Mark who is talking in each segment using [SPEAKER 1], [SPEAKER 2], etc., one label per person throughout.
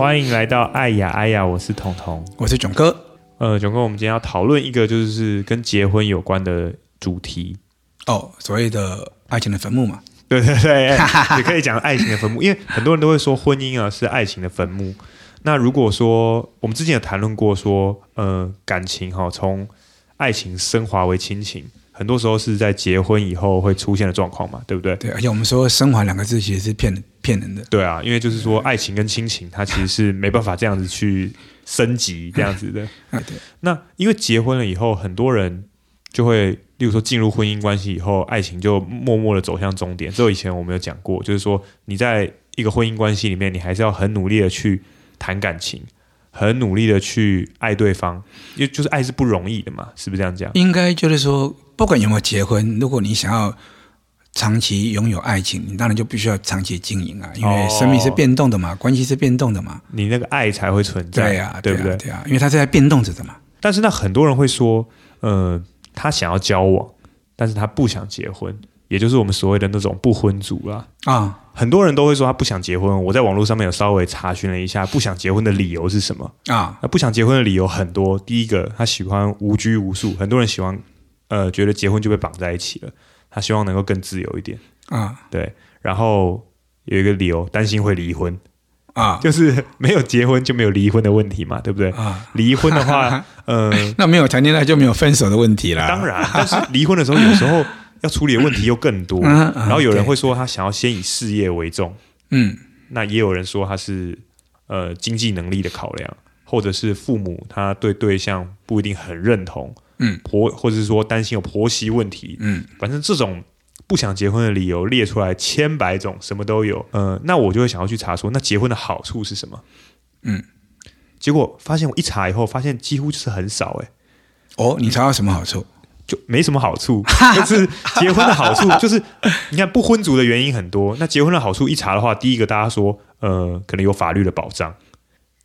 [SPEAKER 1] 欢迎来到爱呀爱呀，我是彤彤，
[SPEAKER 2] 我是囧哥。
[SPEAKER 1] 呃，囧哥，我们今天要讨论一个就是跟结婚有关的主题
[SPEAKER 2] 哦，所谓的爱情的坟墓嘛。
[SPEAKER 1] 对对对，也可以讲爱情的坟墓，因为很多人都会说婚姻啊是爱情的坟墓。那如果说我们之前有谈论过说，呃，感情哈、哦，从爱情升华为亲情。很多时候是在结婚以后会出现的状况嘛，对不对？
[SPEAKER 2] 对，而且我们说“升华”两个字其实是骗人、骗人的。
[SPEAKER 1] 对啊，因为就是说爱情跟亲情，它其实是没办法这样子去升级这样子的。
[SPEAKER 2] 啊，对。
[SPEAKER 1] 那因为结婚了以后，很多人就会，例如说进入婚姻关系以后，爱情就默默的走向终点。这以前我们有讲过，就是说你在一个婚姻关系里面，你还是要很努力的去谈感情。很努力的去爱对方，因为就是爱是不容易的嘛，是不是这样讲？
[SPEAKER 2] 应该就是说，不管有没有结婚，如果你想要长期拥有爱情，你当然就必须要长期经营啊，因为生命是变动的嘛，哦、关系是变动的嘛，
[SPEAKER 1] 你那个爱才会存在，
[SPEAKER 2] 对呀、啊，
[SPEAKER 1] 对不对？
[SPEAKER 2] 对啊，因为它是在变动着的嘛。
[SPEAKER 1] 但是那很多人会说，呃，他想要交往，但是他不想结婚。也就是我们所谓的那种不婚族啦啊，很多人都会说他不想结婚。我在网络上面有稍微查询了一下，不想结婚的理由是什么啊？那不想结婚的理由很多。第一个，他喜欢无拘无束，很多人喜欢，呃，觉得结婚就被绑在一起了，他希望能够更自由一点啊。对，然后有一个理由，担心会离婚啊，就是没有结婚就没有离婚的问题嘛，对不对？啊，离婚的话，呃，
[SPEAKER 2] 那没有谈恋爱就没有分手的问题啦。
[SPEAKER 1] 当然，但是离婚的时候有时候。要处理的问题又更多，然后有人会说他想要先以事业为重，嗯，那也有人说他是呃经济能力的考量，或者是父母他对对象不一定很认同，嗯，婆或者是说担心有婆媳问题，嗯，反正这种不想结婚的理由列出来千百种，什么都有，呃，那我就会想要去查说，那结婚的好处是什么？嗯，结果发现我一查以后，发现几乎就是很少，欸，哎，
[SPEAKER 2] 哦，你查到什么好处？
[SPEAKER 1] 就没什么好处，就是结婚的好处就是，你看不婚族的原因很多。那结婚的好处一查的话，第一个大家说，呃，可能有法律的保障。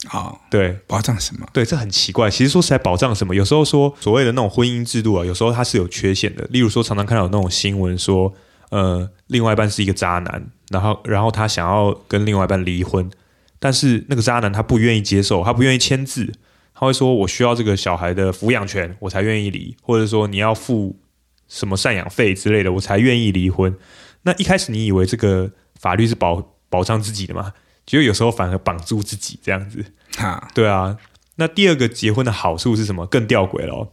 [SPEAKER 2] 好，
[SPEAKER 1] 对，
[SPEAKER 2] 保障什么？
[SPEAKER 1] 对，这很奇怪。其实说实在，保障什么？有时候说所谓的那种婚姻制度啊，有时候它是有缺陷的。例如说，常常看到有那种新闻说，呃，另外一半是一个渣男，然后然后他想要跟另外一半离婚，但是那个渣男他不愿意接受，他不愿意签字。他会说：“我需要这个小孩的抚养权，我才愿意离，或者说你要付什么赡养费之类的，我才愿意离婚。”那一开始你以为这个法律是保保障自己的嘛？结果有时候反而绑住自己这样子。哈，对啊。那第二个结婚的好处是什么？更吊诡了，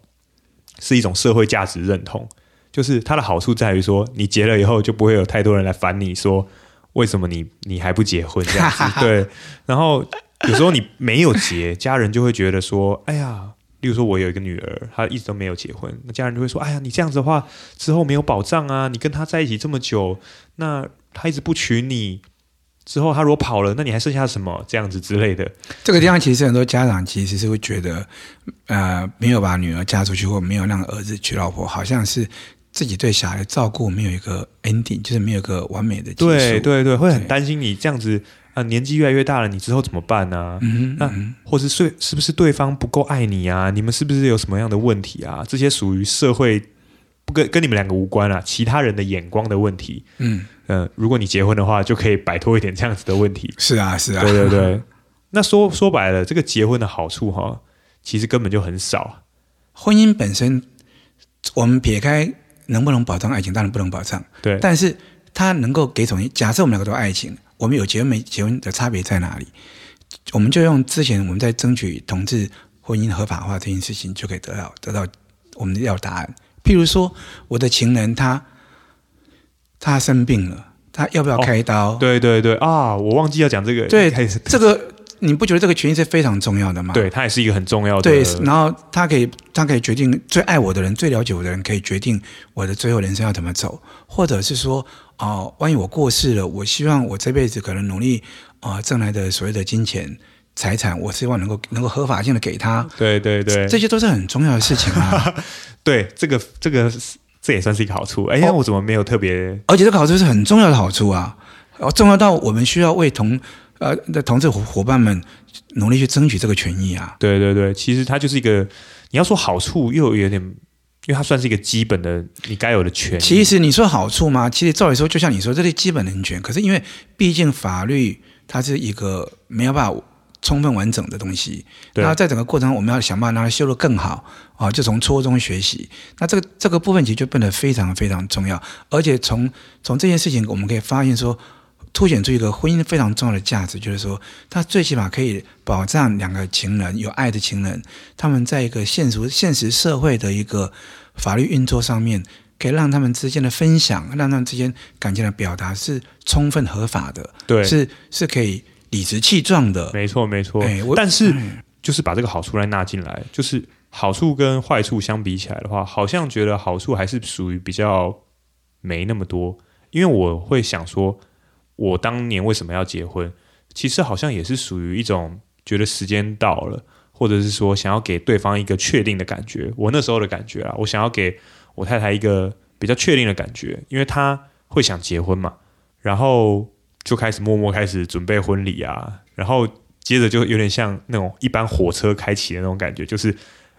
[SPEAKER 1] 是一种社会价值认同，就是它的好处在于说，你结了以后就不会有太多人来烦你说为什么你你还不结婚这样子。对，然后。有时候你没有结，家人就会觉得说：“哎呀，例如说我有一个女儿，她一直都没有结婚，那家人就会说：‘哎呀，你这样子的话，之后没有保障啊！你跟她在一起这么久，那她一直不娶你，之后他如果跑了，那你还剩下什么？这样子之类的。’
[SPEAKER 2] 这个地方其实很多家长其实是会觉得，呃，没有把女儿嫁出去，或没有让儿子娶老婆，好像是自己对小孩的照顾没有一个 ending，就是没有一个完美的结束。
[SPEAKER 1] 对对对，会很担心你这样子。”啊，年纪越来越大了，你之后怎么办呢、啊？嗯，那或是是是不是对方不够爱你啊？你们是不是有什么样的问题啊？这些属于社会不跟跟你们两个无关啊，其他人的眼光的问题。嗯嗯、呃，如果你结婚的话，就可以摆脱一点这样子的问题。
[SPEAKER 2] 是啊，是啊，
[SPEAKER 1] 对对对。那说说白了，这个结婚的好处哈，其实根本就很少。
[SPEAKER 2] 婚姻本身，我们撇开能不能保障爱情，当然不能保障。对，但是它能够给种，假设我们两个都爱情。我们有结婚没结婚的差别在哪里？我们就用之前我们在争取同志婚姻合法化这件事情，就可以得到得到我们要答案。譬如说，我的情人他他生病了，他要不要开刀？
[SPEAKER 1] 哦、对对对啊，我忘记要讲这个。
[SPEAKER 2] 对，这个你不觉得这个权益是非常重要的吗？
[SPEAKER 1] 对，他也是一个很重要的。
[SPEAKER 2] 对，然后他可以他可以决定最爱我的人、最了解我的人，可以决定我的最后人生要怎么走，或者是说。哦，万一我过世了，我希望我这辈子可能努力啊挣来的所谓的金钱财产，我希望能够能够合法性的给他。
[SPEAKER 1] 对对对，
[SPEAKER 2] 这些都是很重要的事情啊。
[SPEAKER 1] 对，这个这个这也算是一个好处。哎呀，我怎么没有特别？
[SPEAKER 2] 而且这个好处是很重要的好处啊，重要到我们需要为同呃的同志伙伙伴们努力去争取这个权益啊。
[SPEAKER 1] 对对对，其实它就是一个你要说好处又有点。因为它算是一个基本的你该有的权。
[SPEAKER 2] 其实你说好处吗？其实照理说，就像你说，这是基本人权。可是因为毕竟法律它是一个没有办法充分完整的东西。然后在整个过程，我们要想办法让它修得更好啊，就从错中学习。那这个这个部分其实就变得非常非常重要。而且从从这件事情，我们可以发现说，凸显出一个婚姻非常重要的价值，就是说，它最起码可以保障两个情人有爱的情人，他们在一个现实现实社会的一个法律运作上面。可以让他们之间的分享，让他们之间感情的表达是充分合法的，
[SPEAKER 1] 对，
[SPEAKER 2] 是是可以理直气壮的，
[SPEAKER 1] 没错没错。哎，但是就是把这个好处来纳进来，就是好处跟坏处相比起来的话，好像觉得好处还是属于比较没那么多。因为我会想说，我当年为什么要结婚？其实好像也是属于一种觉得时间到了，或者是说想要给对方一个确定的感觉。我那时候的感觉啊，我想要给。我太太一个比较确定的感觉，因为她会想结婚嘛，然后就开始默默开始准备婚礼啊，然后接着就有点像那种一般火车开启的那种感觉，就是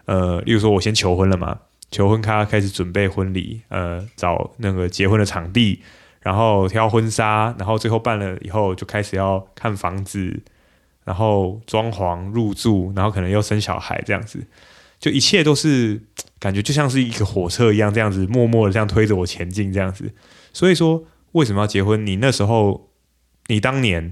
[SPEAKER 1] 呃，例如说我先求婚了嘛，求婚咖开始准备婚礼，呃，找那个结婚的场地，然后挑婚纱，然后最后办了以后就开始要看房子，然后装潢入住，然后可能又生小孩这样子。就一切都是感觉就像是一个火车一样，这样子默默的这样推着我前进，这样子。所以说，为什么要结婚？你那时候，你当年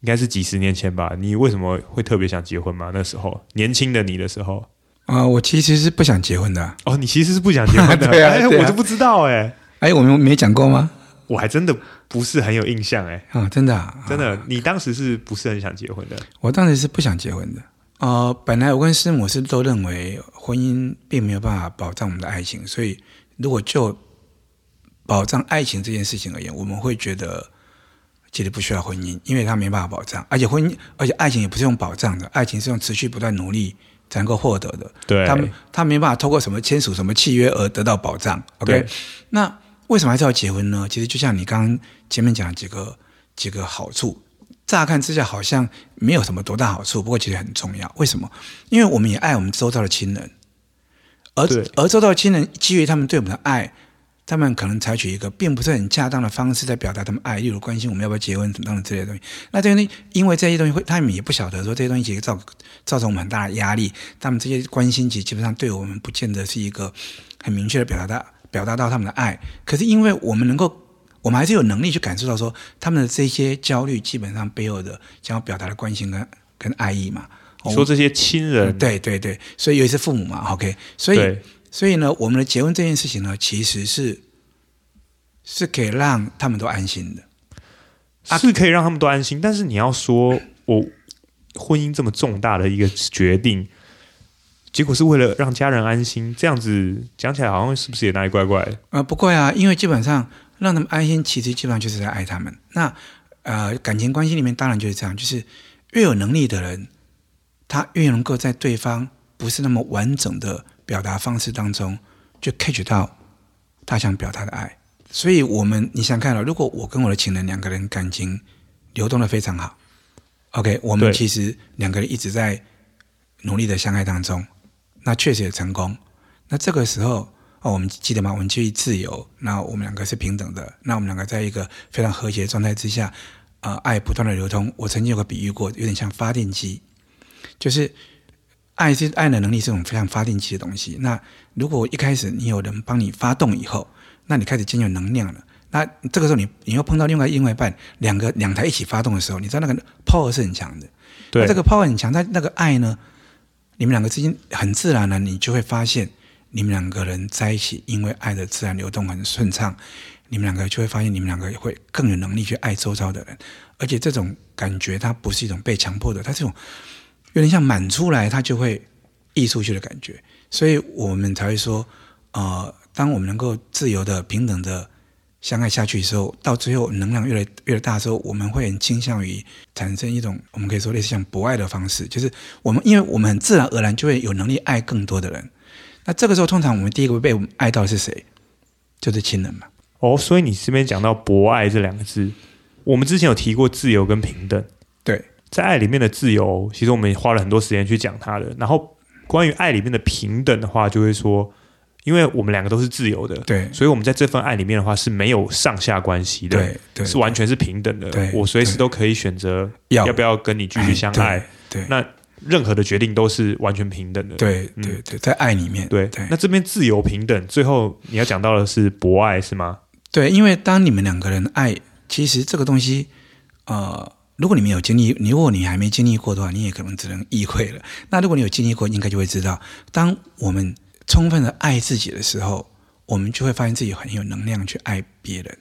[SPEAKER 1] 应该是几十年前吧？你为什么会特别想结婚吗？那时候年轻的你的时候
[SPEAKER 2] 啊、呃，我其实是不想结婚的。
[SPEAKER 1] 哦，你其实是不想结婚的？对啊，对啊，我都不知道哎、欸。
[SPEAKER 2] 哎，我们没讲过吗？
[SPEAKER 1] 我还真的不是很有印象哎、
[SPEAKER 2] 欸。啊、哦，真的、啊，
[SPEAKER 1] 真的，你当时是不是很想结婚的？
[SPEAKER 2] 我当时是不想结婚的。呃，本来我跟师母是都认为婚姻并没有办法保障我们的爱情，所以如果就保障爱情这件事情而言，我们会觉得其实不需要婚姻，因为它没办法保障，而且婚姻，而且爱情也不是用保障的，爱情是用持续不断努力才能够获得的。
[SPEAKER 1] 对，
[SPEAKER 2] 他他没办法透过什么签署什么契约而得到保障。OK，那为什么还是要结婚呢？其实就像你刚刚前面讲的几个几个好处。乍看之下好像没有什么多大好处，不过其实很重要。为什么？因为我们也爱我们周遭的亲人，而而周遭的亲人基于他们对我们的爱，他们可能采取一个并不是很恰当的方式在表达他们爱，例如关心我们要不要结婚等等之类的东西。那这些东西，因为这些东西会，他们也不晓得说这些东西其实造造成我们很大的压力。他们这些关心其实基本上对我们不见得是一个很明确的表达到，表达到他们的爱。可是因为我们能够。我们还是有能力去感受到说他们的这些焦虑，基本上背后的想要表达的关心跟跟爱意嘛。
[SPEAKER 1] 说这些亲人，
[SPEAKER 2] 对对对，所以尤其是父母嘛，OK。所以所以呢，我们的结婚这件事情呢，其实是是可以让他们都安心的，
[SPEAKER 1] 是可以让他们都安心。但是你要说我婚姻这么重大的一个决定，结果是为了让家人安心，这样子讲起来好像是不是也哪里怪怪的？
[SPEAKER 2] 啊、呃，不怪啊，因为基本上。让他们安心，其实基本上就是在爱他们。那呃，感情关系里面当然就是这样，就是越有能力的人，他越能够在对方不是那么完整的表达方式当中，就 catch 到他想表达的爱。所以，我们你想看了，如果我跟我的情人两个人感情流动的非常好，OK，我们其实两个人一直在努力的相爱当中，那确实也成功。那这个时候。哦，我们记得吗？我们基于自由，那我们两个是平等的。那我们两个在一个非常和谐的状态之下，啊、呃，爱不断的流通。我曾经有个比喻过，有点像发电机，就是爱是爱的能力是一种非常发电机的东西。那如果一开始你有人帮你发动以后，那你开始渐渐有能量了。那这个时候你你又碰到另外另外一半，两个两台一起发动的时候，你知道那个 power 是很强的。对，这个 power 很强，但那个爱呢，你们两个之间很自然的，你就会发现。你们两个人在一起，因为爱的自然流动很顺畅，你们两个就会发现，你们两个也会更有能力去爱周遭的人，而且这种感觉它不是一种被强迫的，它是一种有点像满出来，它就会溢出去的感觉，所以我们才会说，呃，当我们能够自由的、平等的相爱下去的时候，到最后能量越来越大的时候，我们会很倾向于产生一种我们可以说类似像博爱的方式，就是我们因为我们自然而然就会有能力爱更多的人。那这个时候，通常我们第一个被我们爱到的是谁？就是亲人嘛。
[SPEAKER 1] 哦，所以你这边讲到博爱这两个字，我们之前有提过自由跟平等。
[SPEAKER 2] 对，
[SPEAKER 1] 在爱里面的自由，其实我们也花了很多时间去讲它的。然后关于爱里面的平等的话，就会说，因为我们两个都是自由的，
[SPEAKER 2] 对，
[SPEAKER 1] 所以我们在这份爱里面的话是没有上下关系的，
[SPEAKER 2] 对，对，
[SPEAKER 1] 是完全是平等的。
[SPEAKER 2] 对，
[SPEAKER 1] 我随时都可以选择要不要跟你继续相爱。
[SPEAKER 2] 对。
[SPEAKER 1] 那任何的决定都是完全平等的。
[SPEAKER 2] 对对对，在爱里面。
[SPEAKER 1] 对对。那这边自由平等，最后你要讲到的是博爱，是吗？
[SPEAKER 2] 对，因为当你们两个人爱，其实这个东西，呃，如果你没有经历，你如果你还没经历过的话，你也可能只能意会了。那如果你有经历过，应该就会知道，当我们充分的爱自己的时候，我们就会发现自己很有能量去爱别人。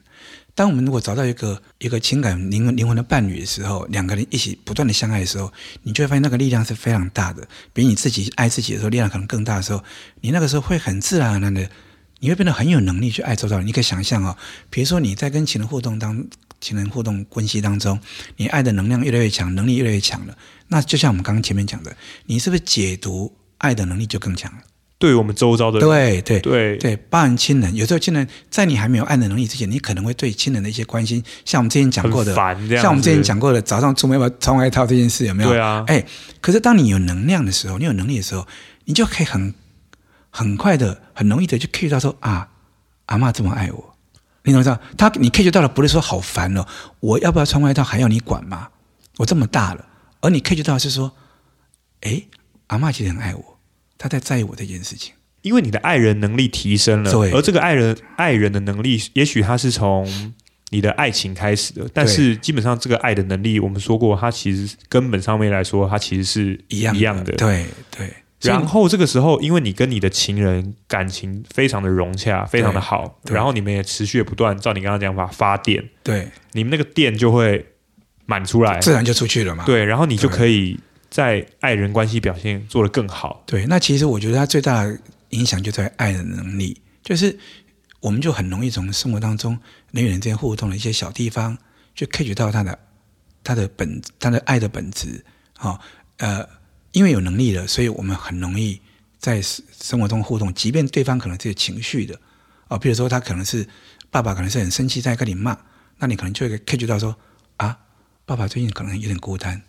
[SPEAKER 2] 当我们如果找到一个一个情感灵魂灵魂的伴侣的时候，两个人一起不断的相爱的时候，你就会发现那个力量是非常大的，比你自己爱自己的时候力量可能更大的时候，你那个时候会很自然而然的，你会变得很有能力去爱周遭人。你可以想象哦，比如说你在跟情人互动当情人互动关系当中，你爱的能量越来越强，能力越来越强了，那就像我们刚刚前面讲的，你是不是解读爱的能力就更强了？
[SPEAKER 1] 对我们周遭的人，
[SPEAKER 2] 对对
[SPEAKER 1] 对
[SPEAKER 2] 对，包含亲人，有时候亲人在你还没有爱的能力之前，你可能会对亲人的一些关心，像我们之前讲过的，像我们之前讲过的，早上出门要穿外套这件事，有没有？
[SPEAKER 1] 对啊，
[SPEAKER 2] 哎，可是当你有能量的时候，你有能力的时候，你就可以很很快的、很容易的就 catch 到说啊，阿妈这么爱我，你怎么知道？他你 catch 到了，不是说好烦哦，我要不要穿外套还要你管吗？我这么大了，而你 catch 到是说，哎，阿嬷其实很爱我。她在在意我这件事情，
[SPEAKER 1] 因为你的爱人能力提升了，
[SPEAKER 2] 对，
[SPEAKER 1] 而这个爱人爱人的能力，也许他是从你的爱情开始的，但是基本上这个爱的能力，我们说过，它其实根本上面来说，它其实是一样一样的，
[SPEAKER 2] 对对。
[SPEAKER 1] 然后这个时候，因为你跟你的情人感情非常的融洽，非常的好，然后你们也持续不断照你刚刚讲法发电，
[SPEAKER 2] 对，你
[SPEAKER 1] 们那个电就会满出来，
[SPEAKER 2] 自然就出去了嘛，
[SPEAKER 1] 对，然后你就可以。在爱人关系表现做得更好，
[SPEAKER 2] 对，那其实我觉得它最大的影响就在爱的能力，就是我们就很容易从生活当中人与人之间互动的一些小地方，就 catch 到他的他的本他的爱的本质，好、哦，呃，因为有能力了，所以我们很容易在生活中互动，即便对方可能是有情绪的，啊、哦，比如说他可能是爸爸可能是很生气在跟你骂，那你可能就会 catch 到说啊，爸爸最近可能有点孤单。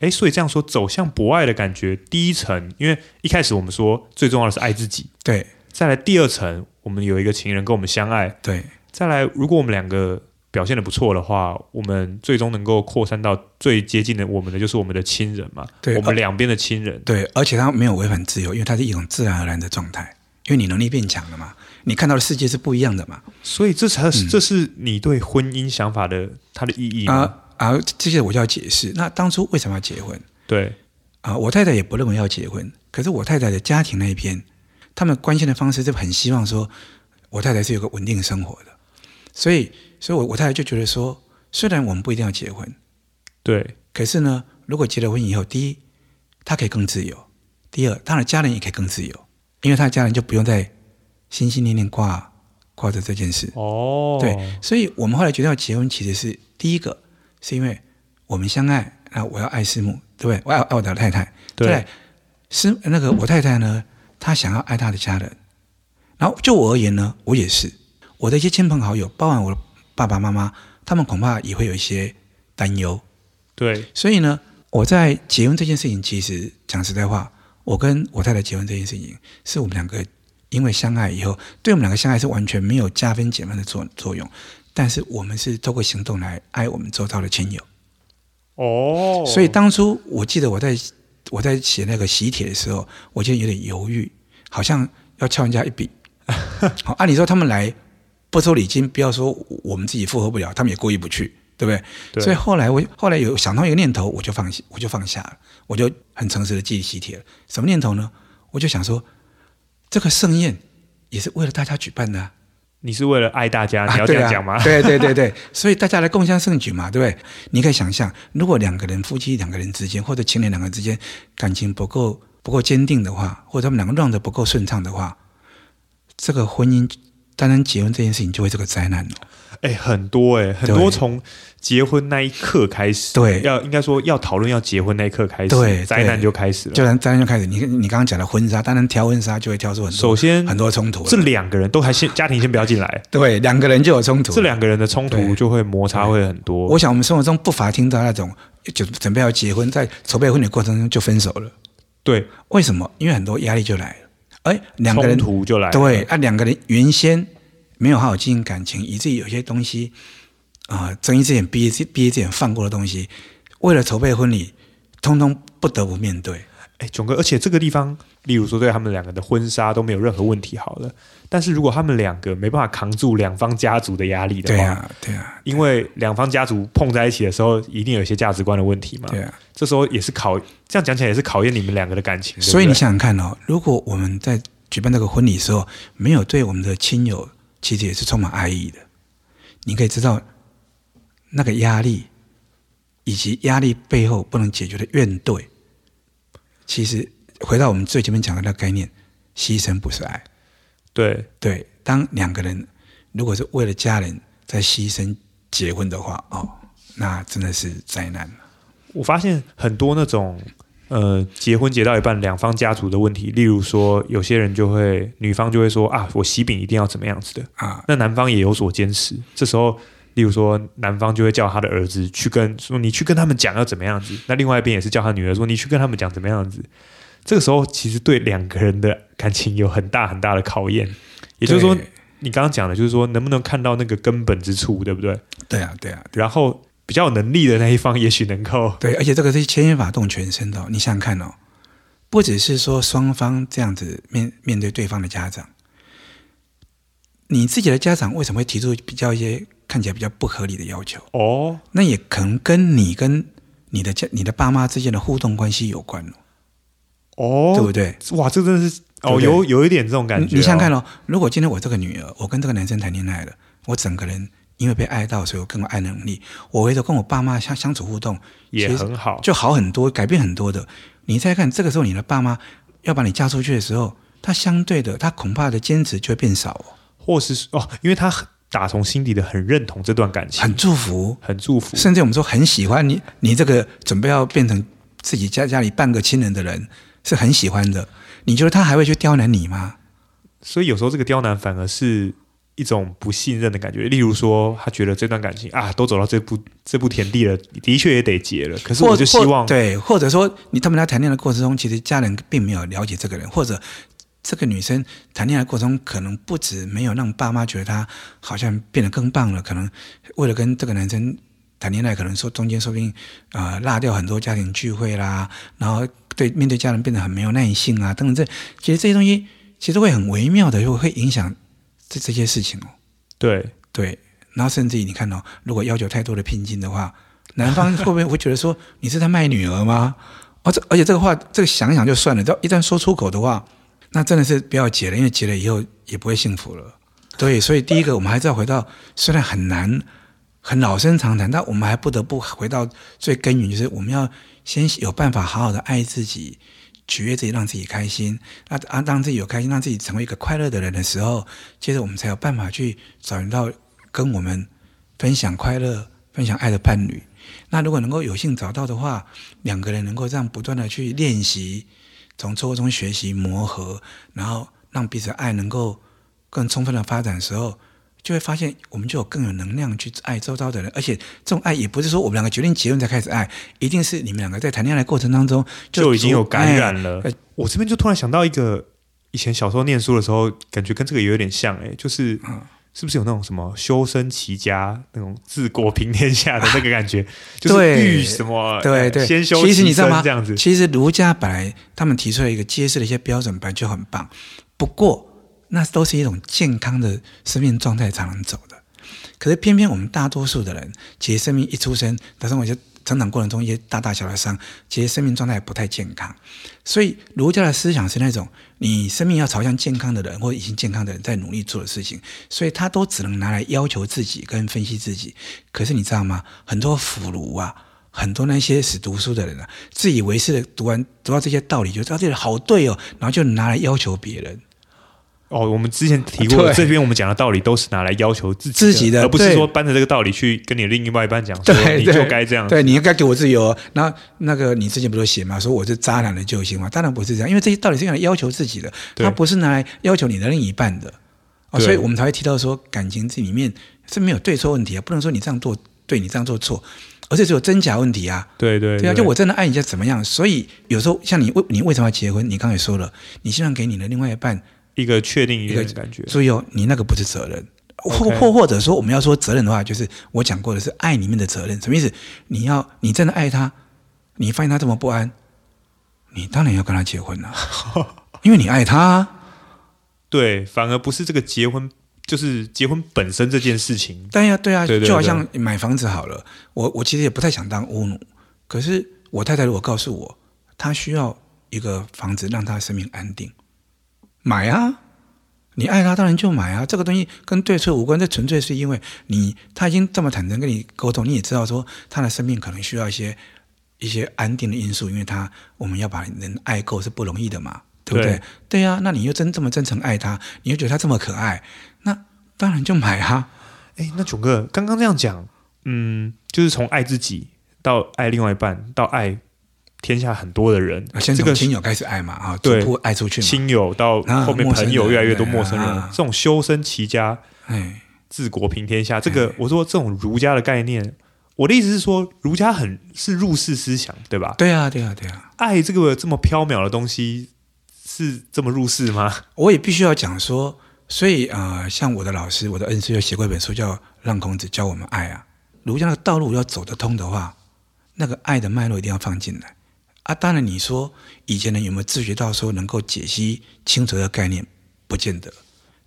[SPEAKER 1] 哎，所以这样说，走向博爱的感觉，第一层，因为一开始我们说最重要的是爱自己，
[SPEAKER 2] 对。
[SPEAKER 1] 再来第二层，我们有一个情人跟我们相爱，
[SPEAKER 2] 对。
[SPEAKER 1] 再来，如果我们两个表现的不错的话，我们最终能够扩散到最接近的我们的，就是我们的亲人嘛，
[SPEAKER 2] 对。
[SPEAKER 1] 我们两边的亲人，
[SPEAKER 2] 对。而且他没有违反自由，因为他是一种自然而然的状态，因为你能力变强了嘛，你看到的世界是不一样的嘛，
[SPEAKER 1] 所以这才这是你对婚姻想法的它的意义吗？
[SPEAKER 2] 啊啊，这些我就要解释。那当初为什么要结婚？
[SPEAKER 1] 对
[SPEAKER 2] 啊，我太太也不认为要结婚。可是我太太的家庭那一边，他们关心的方式就很希望说，我太太是有个稳定生活的。所以，所以我我太太就觉得说，虽然我们不一定要结婚，
[SPEAKER 1] 对，
[SPEAKER 2] 可是呢，如果结了婚以后，第一，她可以更自由；第二，她的家人也可以更自由，因为她的家人就不用再心心念念挂挂着这件事。
[SPEAKER 1] 哦，
[SPEAKER 2] 对，所以我们后来决定要结婚，其实是第一个。是因为我们相爱，那我要爱师母，对不对？我要爱我的太太，对。师那个我太太呢，她想要爱她的家人。然后就我而言呢，我也是。我的一些亲朋好友，包含我的爸爸妈妈，他们恐怕也会有一些担忧。
[SPEAKER 1] 对。
[SPEAKER 2] 所以呢，我在结婚这件事情，其实讲实在话，我跟我太太结婚这件事情，是我们两个因为相爱以后，对我们两个相爱是完全没有加分减分的作作用。但是我们是透过行动来爱我们周遭的亲友，
[SPEAKER 1] 哦，
[SPEAKER 2] 所以当初我记得我在我在写那个喜帖的时候，我就有点犹豫，好像要敲人家一笔。好，按理说他们来不收礼金，不要说我们自己负荷不了，他们也过意不去，对不对？对。所以后来我后来有想到一个念头，我就放弃，我就放下了，我就很诚实的寄喜帖了。什么念头呢？我就想说，这个盛宴也是为了大家举办的啊。
[SPEAKER 1] 你是为了爱大家，你要这样讲吗？
[SPEAKER 2] 啊、对、啊、对对对对，所以大家来共襄盛举嘛，对不对？你可以想象，如果两个人夫妻两个人之间，或者情侣两个人之间感情不够不够坚定的话，或者他们两个让的不够顺畅的话，这个婚姻当然结婚这件事情就会这个灾难了。
[SPEAKER 1] 哎，很多哎，很多从结婚那一刻开始，
[SPEAKER 2] 对，
[SPEAKER 1] 要应该说要讨论要结婚那一刻开始，
[SPEAKER 2] 对，
[SPEAKER 1] 灾难就开始了，
[SPEAKER 2] 就灾难就开始。你你刚刚讲的婚纱，当然挑婚纱就会挑出很多，
[SPEAKER 1] 首先
[SPEAKER 2] 很多冲突。
[SPEAKER 1] 这两个人都还先家庭先不要进来，
[SPEAKER 2] 对，两个人就有冲突，
[SPEAKER 1] 这两个人的冲突就会摩擦会很多。
[SPEAKER 2] 我想我们生活中不乏听到那种就准备要结婚，在筹备婚礼过程中就分手了。
[SPEAKER 1] 对，
[SPEAKER 2] 为什么？因为很多压力就来了，哎，两个人
[SPEAKER 1] 冲突就来了，
[SPEAKER 2] 对，啊，两个人原先没有好好经营感情，以至于有些东西。啊，睁一只眼闭一只闭一只眼放过的东西，为了筹备婚礼，通通不得不面对。
[SPEAKER 1] 哎，囧哥，而且这个地方，例如说对他们两个的婚纱都没有任何问题，好了。但是如果他们两个没办法扛住两方家族的压力的话，
[SPEAKER 2] 对啊，对啊，
[SPEAKER 1] 因为两方家族碰在一起的时候，一定有一些价值观的问题嘛。
[SPEAKER 2] 对啊，
[SPEAKER 1] 这时候也是考，这样讲起来也是考验你们两个的感情。
[SPEAKER 2] 所以你想想看哦，如果我们在举办这个婚礼的时候，没有对我们的亲友，其实也是充满爱意的。你可以知道那个压力，以及压力背后不能解决的怨怼。其实回到我们最前面讲的那个概念，牺牲不是爱。
[SPEAKER 1] 对
[SPEAKER 2] 对，当两个人如果是为了家人在牺牲结婚的话，哦，那真的是灾难。
[SPEAKER 1] 我发现很多那种呃结婚结到一半，两方家族的问题，例如说有些人就会女方就会说啊，我喜饼一定要怎么样子的啊，那男方也有所坚持。这时候，例如说男方就会叫他的儿子去跟说，你去跟他们讲要怎么样子，那另外一边也是叫他女儿说，你去跟他们讲怎么样子。这个时候其实对两个人的感情有很大很大的考验，也就是说，你刚刚讲的，就是说能不能看到那个根本之处，对不对？
[SPEAKER 2] 对啊，对啊。
[SPEAKER 1] 然后比较有能力的那一方，也许能够
[SPEAKER 2] 对，而且这个是牵一发动全身的哦。你想想看哦，不只是说双方这样子面面对对方的家长，你自己的家长为什么会提出比较一些看起来比较不合理的要求？
[SPEAKER 1] 哦，
[SPEAKER 2] 那也可能跟你跟你的家、你的爸妈之间的互动关系有关哦。
[SPEAKER 1] 哦，
[SPEAKER 2] 对不对？
[SPEAKER 1] 哇，这真的是哦，有有一点这种感觉。
[SPEAKER 2] 你想想看哦，如果今天我这个女儿，我跟这个男生谈恋爱了，我整个人因为被爱到，所以我更有爱能力，我回头跟我爸妈相相处互动
[SPEAKER 1] 也很好，
[SPEAKER 2] 就好很多，改变很多的。你再看这个时候，你的爸妈要把你嫁出去的时候，他相对的，他恐怕的坚持就会变少哦，
[SPEAKER 1] 或是哦，因为他打从心底的很认同这段感情，
[SPEAKER 2] 很祝福，
[SPEAKER 1] 很祝福，
[SPEAKER 2] 甚至我们说很喜欢你，你这个准备要变成自己家家里半个亲人的人。是很喜欢的，你觉得他还会去刁难你吗？
[SPEAKER 1] 所以有时候这个刁难反而是一种不信任的感觉。例如说，他觉得这段感情啊，都走到这步这步田地了，的确也得结了。可是我就希望，
[SPEAKER 2] 对，或者说你他们在谈恋爱的过程中，其实家人并没有了解这个人，或者这个女生谈恋爱过程，可能不止没有让爸妈觉得她好像变得更棒了，可能为了跟这个男生谈恋爱，可能说中间说不定、呃、落掉很多家庭聚会啦，然后。对，面对家人变得很没有耐性啊，等等，这其实这些东西其实会很微妙的，就会影响这这些事情哦。
[SPEAKER 1] 对
[SPEAKER 2] 对，然后甚至于你看哦，如果要求太多的聘金的话，男方会不会会觉得说你是在卖女儿吗？而、哦、这而且这个话，这个想想就算了，只要一旦说出口的话，那真的是不要结了，因为结了以后也不会幸福了。对，所以第一个我们还是要回到，虽然很难，很老生常谈，但我们还不得不回到最根源，就是我们要。先有办法好好的爱自己，取悦自己，让自己开心。那啊，当自己有开心，让自己成为一个快乐的人的时候，接着我们才有办法去找到跟我们分享快乐、分享爱的伴侣。那如果能够有幸找到的话，两个人能够这样不断的去练习，从错误中学习磨合，然后让彼此爱能够更充分的发展的时候。就会发现，我们就有更有能量去爱周遭的人，而且这种爱也不是说我们两个决定结婚才开始爱，一定是你们两个在谈恋爱的过程当中就，
[SPEAKER 1] 就已经有感染了。我这边就突然想到一个，以前小时候念书的时候，感觉跟这个也有点像，哎，就是是不是有那种什么修身齐家那种治国平天下的那个感觉？就是欲什么？
[SPEAKER 2] 对对，
[SPEAKER 1] 先修。
[SPEAKER 2] 其实你知道吗？
[SPEAKER 1] 这样子，
[SPEAKER 2] 其实儒家本来他们提出了一个揭示的一些标准，本来就很棒。不过。那都是一种健康的生命状态才能走的，可是偏偏我们大多数的人，其实生命一出生，但是我觉得成长过程中一些大大小小的伤，其实生命状态不太健康。所以儒家的思想是那种，你生命要朝向健康的人或者已经健康的人在努力做的事情，所以他都只能拿来要求自己跟分析自己。可是你知道吗？很多腐儒啊，很多那些死读书的人啊，自以为是的读完读到这些道理，就知道这里好对哦，然后就拿来要求别人。
[SPEAKER 1] 哦，我们之前提过，这边我们讲的道理都是拿来要求自己的，
[SPEAKER 2] 自己的，
[SPEAKER 1] 而不是说搬着这个道理去跟你另外一半讲，说你就该这样。
[SPEAKER 2] 对，你应该给我自由。那那个你之前不是写吗？说我是渣男的救星吗？当然不是这样，因为这些道理是用来要求自己的，它不是拿来要求你的另一半的。哦，所以我们才会提到说，感情这里面是没有对错问题啊，不能说你这样做对，你这样做错，而且只有真假问题啊。
[SPEAKER 1] 对对
[SPEAKER 2] 对啊，就我真的爱你，就怎么样？所以有时候像你为你为什么要结婚？你刚才说了，你希望给你的另外一半。
[SPEAKER 1] 一个确定一个感觉，
[SPEAKER 2] 注意哦，你那个不是责任，或或或者说我们要说责任的话，就是我讲过的是爱里面的责任，什么意思？你要你真的爱他，你发现他这么不安，你当然要跟他结婚了，因为你爱他啊。
[SPEAKER 1] 对，反而不是这个结婚，就是结婚本身这件事情。
[SPEAKER 2] 对呀，对呀，就好像买房子好了，我我其实也不太想当屋奴，可是我太太如果告诉我，她需要一个房子让她生命安定，买啊。你爱他，当然就买啊！这个东西跟对错无关，这纯粹是因为你他已经这么坦诚跟你沟通，你也知道说他的生命可能需要一些一些安定的因素，因为他我们要把人爱够是不容易的嘛，对不对？对，对呀，那你又真这么真诚爱他，你又觉得他这么可爱，那当然就买啊！
[SPEAKER 1] 哎，那炯哥刚刚这样讲，嗯，就是从爱自己到爱另外一半到爱。天下很多的人，
[SPEAKER 2] 先从亲友开始爱嘛，啊，逐步爱出去。
[SPEAKER 1] 亲友到后面朋友越来越多，陌生人，这种修身齐家，哎，治国平天下。这个我说这种儒家的概念，我的意思是说，儒家很是入世思想，对吧？
[SPEAKER 2] 对啊，对啊，对啊。
[SPEAKER 1] 爱这个这么飘渺的东西，是这么入世吗？
[SPEAKER 2] 我也必须要讲说，所以啊，像我的老师，我的恩师，有写过一本书叫《让孔子教我们爱》啊。儒家的道路要走得通的话，那个爱的脉络一定要放进来。啊，当然，你说以前人有没有自觉到说能够解析清楚的概念，不见得。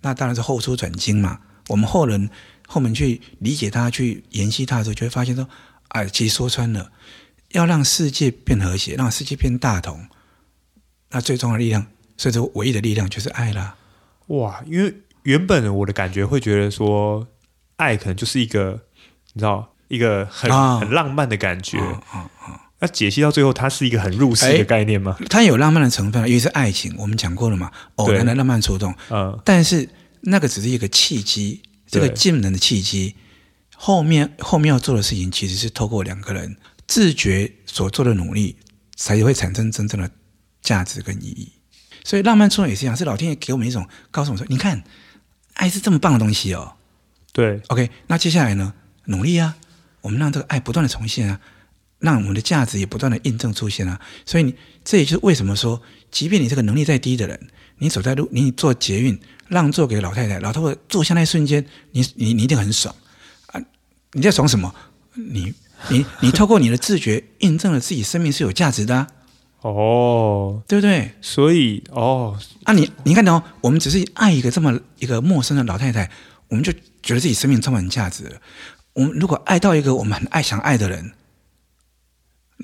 [SPEAKER 2] 那当然是后出转经嘛。我们后人后面去理解它、去研析它的时候，就会发现说，啊，其实说穿了，要让世界变和谐，让世界变大同，那最重要的力量，甚至唯一的力量就是爱啦。
[SPEAKER 1] 哇，因为原本我的感觉会觉得说，爱可能就是一个，你知道，一个很、哦、很浪漫的感觉。哦哦哦那解析到最后，它是一个很入世的概念吗？
[SPEAKER 2] 它有浪漫的成分，因为是爱情，我们讲过了嘛，偶然的浪漫触动。嗯，但是那个只是一个契机，这个技能的契机，后面后面要做的事情，其实是透过两个人自觉所做的努力，才会产生真正的价值跟意义。所以浪漫触动也是一样，是老天爷给我们一种告诉我们说，你看，爱是这么棒的东西哦。
[SPEAKER 1] 对
[SPEAKER 2] ，OK，那接下来呢？努力啊，我们让这个爱不断的重现啊。让我们的价值也不断的印证出现啊，所以你这也就是为什么说，即便你这个能力再低的人，你走在路，你做捷运让座给老太太，老太太坐下那一瞬间，你你你一定很爽啊！你在爽什么？你你你透过你的自觉印证了自己生命是有价值的啊！
[SPEAKER 1] 哦，
[SPEAKER 2] 对不对？
[SPEAKER 1] 所以哦，
[SPEAKER 2] 啊你你看到哦，我们只是爱一个这么一个陌生的老太太，我们就觉得自己生命充满价值了。我们如果爱到一个我们很爱想爱的人。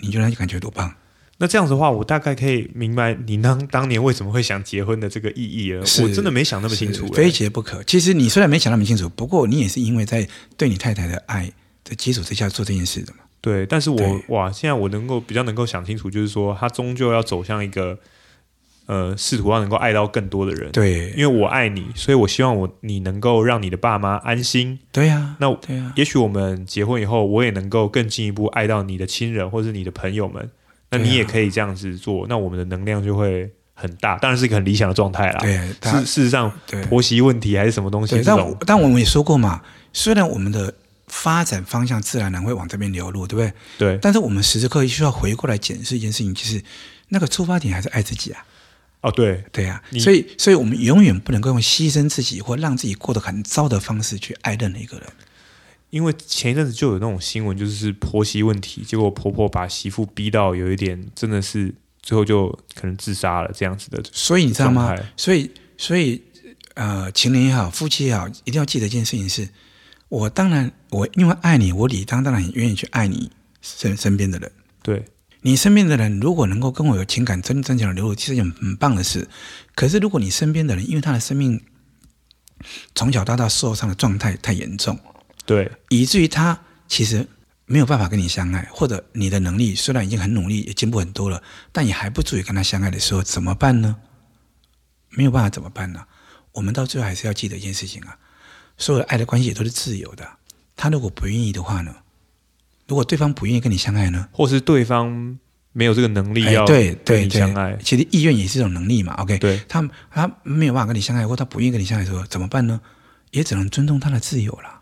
[SPEAKER 2] 你觉得感觉多棒？
[SPEAKER 1] 那这样子的话，我大概可以明白你当当年为什么会想结婚的这个意义了。我真的没想那么清楚，
[SPEAKER 2] 非结不可。其实你虽然没想那么清楚，不过你也是因为在对你太太的爱的基础之下做这件事的嘛。
[SPEAKER 1] 对，但是我哇，现在我能够比较能够想清楚，就是说他终究要走向一个。呃，试图要能够爱到更多的人，
[SPEAKER 2] 对，
[SPEAKER 1] 因为我爱你，所以我希望我你能够让你的爸妈安心，
[SPEAKER 2] 对呀、啊，
[SPEAKER 1] 那
[SPEAKER 2] 对呀，
[SPEAKER 1] 也许我们结婚以后，我也能够更进一步爱到你的亲人或是你的朋友们，那你也可以这样子做，啊、那我们的能量就会很大，当然是一个很理想的状态啦。
[SPEAKER 2] 对，
[SPEAKER 1] 事事实上，婆媳问题还是什么东西，
[SPEAKER 2] 但但我们也说过嘛，虽然我们的发展方向自然然会往这边流露，对不对？
[SPEAKER 1] 对，
[SPEAKER 2] 但是我们时时刻刻需要回过来检视一件事情，就是那个出发点还是爱自己啊。
[SPEAKER 1] 哦，对
[SPEAKER 2] 对呀、啊，所以所以我们永远不能够用牺牲自己或让自己过得很糟的方式去爱任何一个人。
[SPEAKER 1] 因为前一阵子就有那种新闻，就是婆媳问题，结果婆婆把媳妇逼到有一点，真的是最后就可能自杀了这样子的。
[SPEAKER 2] 所以你知道吗？所以所以呃，情人也好，夫妻也好，一定要记得一件事情是：我当然我因为爱你，我理当当然也愿意去爱你身身边的人。
[SPEAKER 1] 对。
[SPEAKER 2] 你身边的人如果能够跟我有情感真真正的流露，其实是一件很棒的事。可是如果你身边的人因为他的生命从小到大受伤的状态太严重，
[SPEAKER 1] 对，
[SPEAKER 2] 以至于他其实没有办法跟你相爱，或者你的能力虽然已经很努力，也进步很多了，但也还不足以跟他相爱的时候，怎么办呢？没有办法怎么办呢？我们到最后还是要记得一件事情啊，所有的爱的关系也都是自由的。他如果不愿意的话呢？如果对方不愿意跟你相爱呢，
[SPEAKER 1] 或是对方没有这个能力要跟你相爱，
[SPEAKER 2] 其实意愿也是一种能力嘛。OK，
[SPEAKER 1] 对，
[SPEAKER 2] 他他没有办法跟你相爱，或他不愿意跟你相爱的时候，怎么办呢？也只能尊重他的自由了。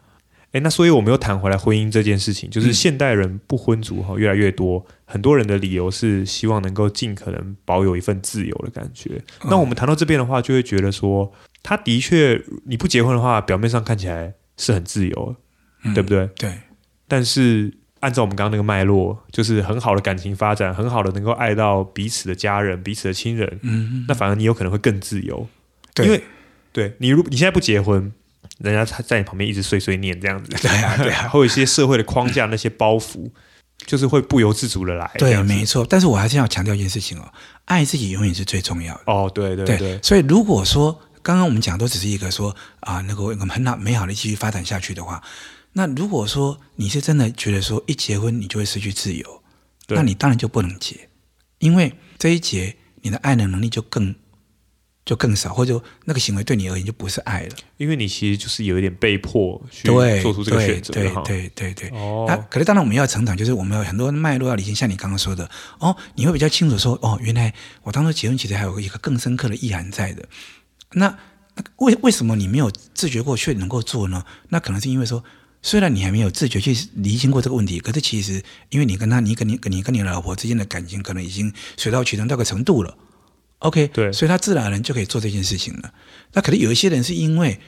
[SPEAKER 1] 哎，那所以我们又谈回来婚姻这件事情，就是现代人不婚族哈越来越多，嗯、很多人的理由是希望能够尽可能保有一份自由的感觉。哦、那我们谈到这边的话，就会觉得说，他的确你不结婚的话，表面上看起来是很自由，嗯、对不对？
[SPEAKER 2] 对，
[SPEAKER 1] 但是。按照我们刚刚那个脉络，就是很好的感情发展，很好的能够爱到彼此的家人、彼此的亲人，嗯，那反而你有可能会更自由，对，因为对你如你现在不结婚，人家他在你旁边一直碎碎念这样子，
[SPEAKER 2] 对啊，对啊，
[SPEAKER 1] 会有一些社会的框架、那些包袱，就是会不由自主的来，
[SPEAKER 2] 对，没错。但是我还是要强调一件事情哦，爱自己永远是最重要的
[SPEAKER 1] 哦，对对对，
[SPEAKER 2] 对。所以如果说刚刚我们讲都只是一个说啊，那个我们很好美好的继续发展下去的话。那如果说你是真的觉得说一结婚你就会失去自由，那你当然就不能结，因为这一结你的爱的能力就更就更少，或者那个行为对你而言就不是爱了，
[SPEAKER 1] 因为你其实就是有一点被迫去做出这个选择，
[SPEAKER 2] 对对对对对。哦，那可是当然我们要成长，就是我们有很多脉络要理清，像你刚刚说的，哦，你会比较清楚说，哦，原来我当初结婚其实还有一个更深刻的意涵在的。那为为什么你没有自觉过却能够做呢？那可能是因为说。虽然你还没有自觉去厘清过这个问题，可是其实因为你跟他，你跟你跟你跟你老婆之间的感情可能已经水到渠成到个程度了，OK，
[SPEAKER 1] 对，
[SPEAKER 2] 所以他自然而然就可以做这件事情了。那可能有一些人是因为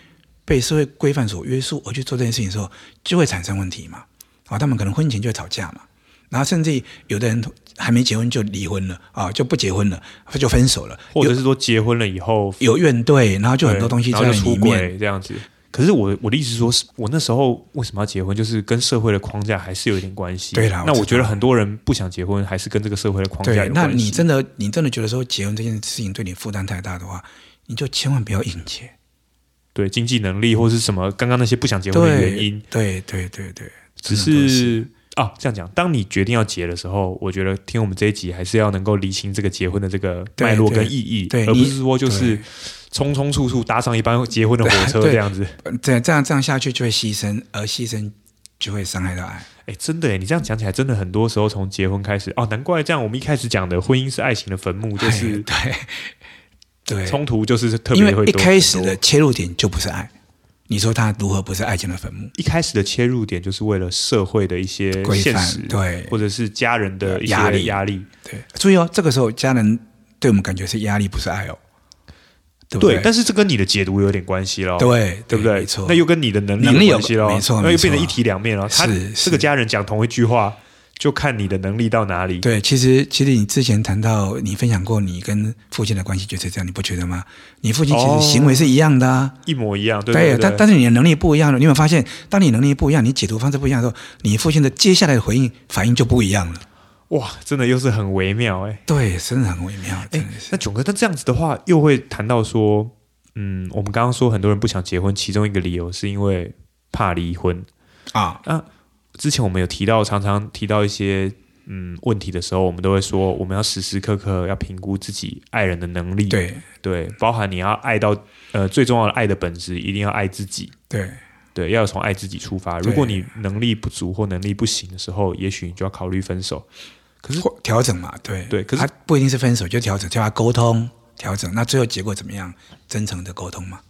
[SPEAKER 2] 被社会规范所约束而去做这件事情的时候，就会产生问题嘛。啊，他们可能婚前就会吵架嘛，然后甚至有的人还没结婚就离婚了啊，就不结婚了，就分手了，
[SPEAKER 1] 或者是说结婚了以后
[SPEAKER 2] 有怨怼，然后就很多东西在里面
[SPEAKER 1] 这样子。可是我我的意思是说，我那时候为什么要结婚，就是跟社会的框架还是有一点关系。
[SPEAKER 2] 对啦，
[SPEAKER 1] 那我觉得很多人不想结婚，还是跟这个社会的框架有关系。
[SPEAKER 2] 那你真的你真的觉得说结婚这件事情对你负担太大的话，你就千万不要硬结。
[SPEAKER 1] 对，经济能力或是什么，刚刚那些不想结婚的原因。
[SPEAKER 2] 对对对对，对，
[SPEAKER 1] 只是啊，这样讲，当你决定要结的时候，我觉得听我们这一集还是要能够厘清这个结婚的这个脉络跟意义，
[SPEAKER 2] 对，
[SPEAKER 1] 而不是说就是。匆匆促促搭上一班结婚的火车，这样子，
[SPEAKER 2] 对，这样这样下去就会牺牲，而牺牲就会伤害到爱。
[SPEAKER 1] 哎，真的哎，你这样讲起来，真的很多时候从结婚开始，哦，难怪这样。我们一开始讲的婚姻是爱情的坟墓，就是
[SPEAKER 2] 对对，
[SPEAKER 1] 冲突就是特别
[SPEAKER 2] 因为一开始的切入点就不是爱。你说他如何不是爱情的坟墓？
[SPEAKER 1] 一开始的切入点就是为了社会的一些现实，
[SPEAKER 2] 对，
[SPEAKER 1] 或者是家人的一些压力压力。
[SPEAKER 2] 对，注意哦，这个时候家人对我们感觉是压力，不是爱哦。对，对，
[SPEAKER 1] 但是这跟你的解读有点关系了，
[SPEAKER 2] 对，
[SPEAKER 1] 对不对？
[SPEAKER 2] 没错，
[SPEAKER 1] 那又跟你的能力有关系了，
[SPEAKER 2] 没错，
[SPEAKER 1] 那又变成一体两面了。他这个家人讲同一句话，就看你的能力到哪里。
[SPEAKER 2] 对，其实其实你之前谈到你分享过你跟父亲的关系就是这样，你不觉得吗？你父亲其实行为是一样的，啊
[SPEAKER 1] 哦，一模一样，对，对，对，对。
[SPEAKER 2] 但但是你的能力不一样了，你有没有发现，当你能力不一样，你解读方式不一样的时候，你父亲的接下来的回应反应就不一样了。
[SPEAKER 1] 哇，真的又是很微妙哎。
[SPEAKER 2] 对，真的很微妙。哎，
[SPEAKER 1] 那囧哥，那这样子的话，又会谈到说。嗯，我们刚刚说很多人不想结婚，其中一个理由是因为怕离婚
[SPEAKER 2] 啊。
[SPEAKER 1] 那之前我们有提到，常常提到一些嗯问题的时候，我们都会说，我们要时时刻刻要评估自己爱人的能力。
[SPEAKER 2] 对
[SPEAKER 1] 对，包含你要爱到呃最重要的爱的本质，一定要爱自己。
[SPEAKER 2] 对
[SPEAKER 1] 对，要从爱自己出发。如果你能力不足或能力不行的时候，也许你就要考虑分手。可是
[SPEAKER 2] 调整嘛，对
[SPEAKER 1] 对，可是他
[SPEAKER 2] 不一定是分手，就调整，叫他沟通。调整，那最后结果怎么样？真诚的沟通嘛？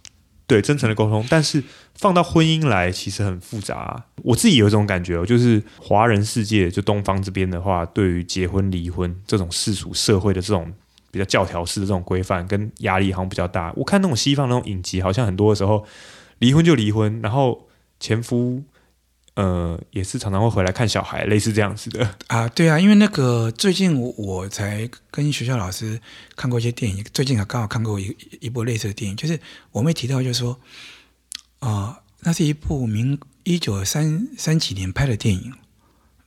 [SPEAKER 1] 对，真诚的沟通。但是放到婚姻来，其实很复杂啊。我自己有一种感觉哦，就是华人世界，就东方这边的话，对于结婚离婚这种世俗社会的这种比较教条式的这种规范跟压力，好像比较大。我看那种西方那种影集，好像很多的时候离婚就离婚，然后前夫。呃，也是常常会回来看小孩，类似这样子的
[SPEAKER 2] 啊。对啊，因为那个最近我我才跟学校老师看过一些电影，最近还刚好看过一一部类似的电影，就是我们提到，就是说啊、呃，那是一部明一九三三几年拍的电影，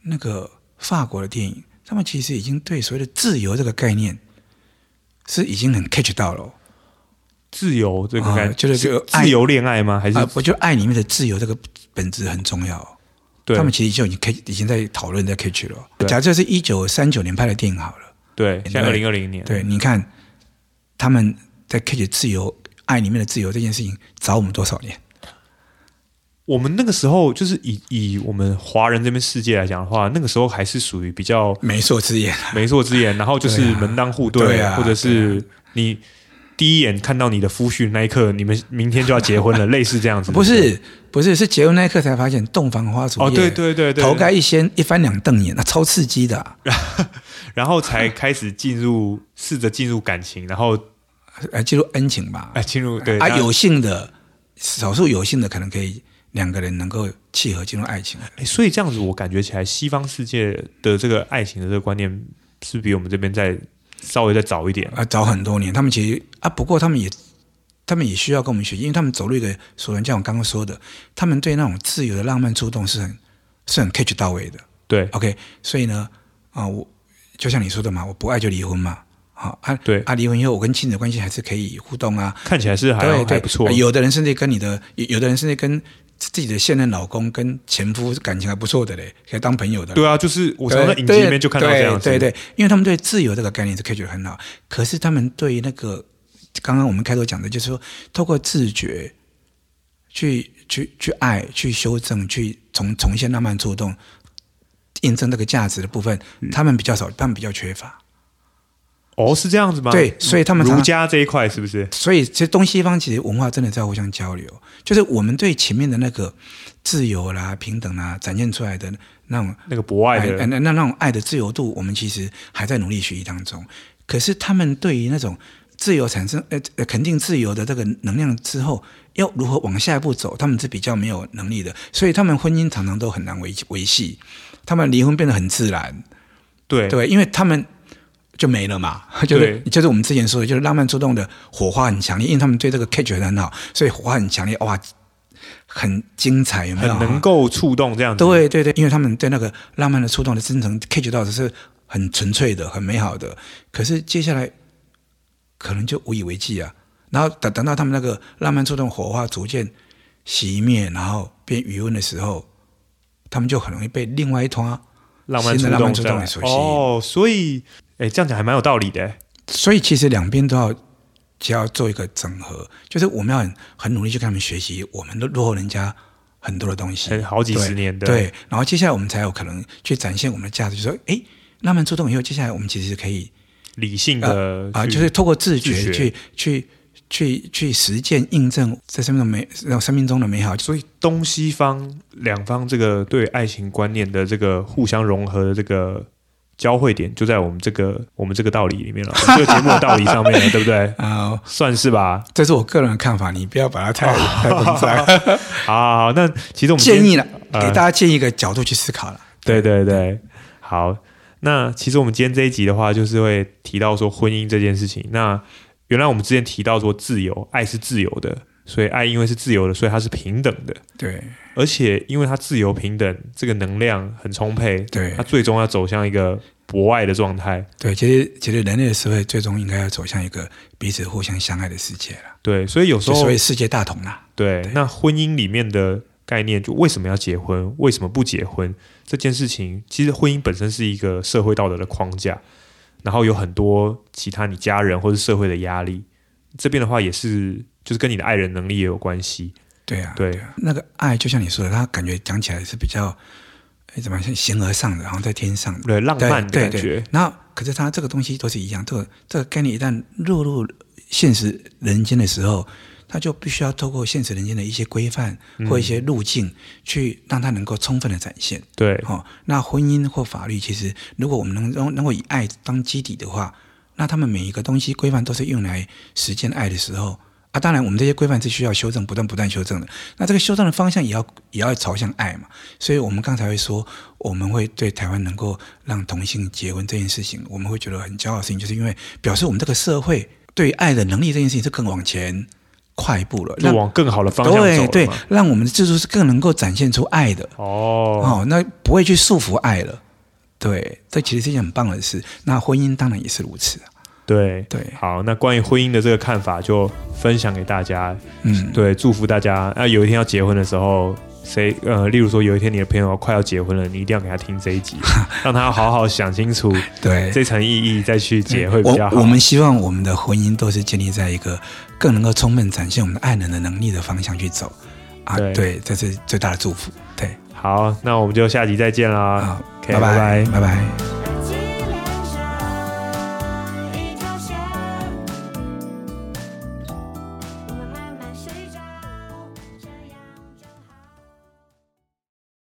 [SPEAKER 2] 那个法国的电影，他们其实已经对所谓的自由这个概念是已经很 catch 到了。
[SPEAKER 1] 自由这个概念、呃、
[SPEAKER 2] 就是就
[SPEAKER 1] 自由恋爱吗？还是、呃、
[SPEAKER 2] 我觉得爱里面的自由这个本质很重要。对，他们其实就已经开已经在讨论在 catch 了。假设是一九三九年拍的电影好了，
[SPEAKER 1] 对，像二零二零年，
[SPEAKER 2] 对，你看他们在 catch 自由爱里面的自由这件事情，早我们多少年？
[SPEAKER 1] 我们那个时候就是以以我们华人这边世界来讲的话，那个时候还是属于比较
[SPEAKER 2] 媒妁之言，
[SPEAKER 1] 媒妁之言，然后就是门当户对，
[SPEAKER 2] 啊、
[SPEAKER 1] 或者是你。第一眼看到你的夫婿那一刻，你们明天就要结婚了，类似这样子。
[SPEAKER 2] 不是，不是，是结婚那一刻才发现洞房花烛夜。
[SPEAKER 1] 哦，对对对对，
[SPEAKER 2] 头盖一掀，一翻两瞪眼，那超刺激的、啊。
[SPEAKER 1] 然后才开始进入，试着进入感情，然后
[SPEAKER 2] 来进入恩情吧。
[SPEAKER 1] 哎，进入对
[SPEAKER 2] 啊，有幸的，少数有幸的可能可以两个人能够契合进入爱情。
[SPEAKER 1] 哎，所以这样子，我感觉起来，西方世界的这个爱情的这个观念，是比我们这边再稍微再早一点
[SPEAKER 2] 啊，早很多年。他们其实啊，不过他们也，他们也需要跟我们学，因为他们走路一个，所人像我刚刚说的，他们对那种自由的浪漫触动是很是很 catch 到位的。
[SPEAKER 1] 对
[SPEAKER 2] ，OK，所以呢，啊，我就像你说的嘛，我不爱就离婚嘛。好啊，
[SPEAKER 1] 对
[SPEAKER 2] 啊，离婚以后我跟亲子关系还是可以互动啊，
[SPEAKER 1] 看起来是还
[SPEAKER 2] 对对
[SPEAKER 1] 还不错。
[SPEAKER 2] 有的人甚至跟你的，有的人甚至跟自己的现任老公跟前夫感情还不错的嘞，可以当朋友的。
[SPEAKER 1] 对啊，就是我从那影集里面就看到这样子。
[SPEAKER 2] 对对，对，因为他们对自由这个概念是可以觉得很好，可是他们对于那个刚刚我们开头讲的，就是说透过自觉去去去爱、去修正、去重重现浪漫触动、印证那个价值的部分，他们比较少，他们比较缺乏。
[SPEAKER 1] 哦，是这样子吗？
[SPEAKER 2] 对，所以他们
[SPEAKER 1] 儒家这一块是不是？
[SPEAKER 2] 所以其实东西方其实文化真的在互相交流，就是我们对前面的那个自由啦、平等啦展现出来的那种
[SPEAKER 1] 那个博爱的
[SPEAKER 2] 那那那种爱的自由度，我们其实还在努力学习当中。可是他们对于那种自由产生呃呃肯定自由的这个能量之后，要如何往下一步走，他们是比较没有能力的，所以他们婚姻常常都很难维维系，他们离婚变得很自然。
[SPEAKER 1] 对
[SPEAKER 2] 对，因为他们。就没了嘛，就是就是我们之前说的，就是浪漫触动的火花很强烈，因为他们对这个 catch 很好，所以火花很强烈，哇，很精彩，有没有？
[SPEAKER 1] 很能够触动这样子。
[SPEAKER 2] 对对对，因为他们对那个浪漫的触动的真诚 catch 到的是很纯粹的、很美好的。可是接下来可能就无以为继啊。然后等等到他们那个浪漫触动火花逐渐熄灭，然后变余温的时候，他们就很容易被另外一团
[SPEAKER 1] 浪漫主动所吸引。哦，所以。哎，这样讲还蛮有道理的。
[SPEAKER 2] 所以其实两边都要，只要做一个整合，就是我们要很很努力去跟他们学习，我们都落后人家很多的东西，
[SPEAKER 1] 好几十年的。
[SPEAKER 2] 对，然后接下来我们才有可能去展现我们的价值，就说，哎，浪漫触动以后，接下来我们其实可以
[SPEAKER 1] 理性的
[SPEAKER 2] 啊、呃呃，就是透过自觉去去去去实践印证在生命中美，让生命中的美好。
[SPEAKER 1] 所以东西方两方这个对爱情观念的这个互相融合的这个。交汇点就在我们这个我们这个道理里面了，这个节目的道理上面了，对不对？啊、呃，算是吧。
[SPEAKER 2] 这是我个人的看法，你不要把它太太夸张。
[SPEAKER 1] 好，好，好，那其实我们
[SPEAKER 2] 建议了，呃、给大家建议一个角度去思考了。
[SPEAKER 1] 对对对，好。那其实我们今天这一集的话，就是会提到说婚姻这件事情。那原来我们之前提到说自由，爱是自由的。所以爱因为是自由的，所以它是平等的。
[SPEAKER 2] 对，
[SPEAKER 1] 而且因为它自由平等，这个能量很充沛。
[SPEAKER 2] 对，
[SPEAKER 1] 它最终要走向一个博爱的状态。
[SPEAKER 2] 对，其实其实人类的社会最终应该要走向一个彼此互相相爱的世界了。
[SPEAKER 1] 对，所以有时候
[SPEAKER 2] 所谓世界大同啦。
[SPEAKER 1] 对，对，那婚姻里面的概念，就为什么要结婚？为什么不结婚？这件事情，其实婚姻本身是一个社会道德的框架，然后有很多其他你家人或者社会的压力。这边的话也是。就是跟你的爱人能力也有关系，
[SPEAKER 2] 对啊，
[SPEAKER 1] 对，
[SPEAKER 2] 对啊，那个爱就像你说的，他感觉讲起来是比较，哎，怎么像形而上的，然后在天上的，
[SPEAKER 1] 对，浪漫的感觉。
[SPEAKER 2] 对对，然后，可是他这个东西都是一样，这个这个概念一旦落入现实人间的时候，他就必须要透过现实人间的一些规范或一些路径，去让他能够充分的展现。
[SPEAKER 1] 对，
[SPEAKER 2] 哦，那婚姻或法律，其实如果我们能能能够以爱当基底的话，那他们每一个东西规范都是用来实践爱的时候。啊，当然，我们这些规范是需要修正，不断不断修正的。那这个修正的方向也要也要朝向爱嘛。所以我们刚才会说，我们会对台湾能够让同性结婚这件事情，我们会觉得很骄傲的事情，就是因为表示我们这个社会对爱的能力这件事情是更往前跨一步了，
[SPEAKER 1] 就往更好的方向走。
[SPEAKER 2] 对对，让我们的制度是更能够展现出爱的。哦哦，那不会去束缚爱了。对，这其实是一件很棒的事。那婚姻当然也是如此。
[SPEAKER 1] 对
[SPEAKER 2] 对，
[SPEAKER 1] 好，那关于婚姻的这个看法就分享给大家。嗯，对，祝福大家。那、啊、有一天要结婚的时候，谁呃，例如说有一天你的朋友快要结婚了，你一定要给他听这一集，让他好好想清楚，对这层意义再去结会比较好。
[SPEAKER 2] 我，我们希望我们的婚姻都是建立在一个更能够充分展现我们的爱人的能力的方向去走啊。对，对，这是最大的祝福。对，
[SPEAKER 1] 好，那我们就下集再见啦。好，
[SPEAKER 2] 拜拜，拜拜。拜拜。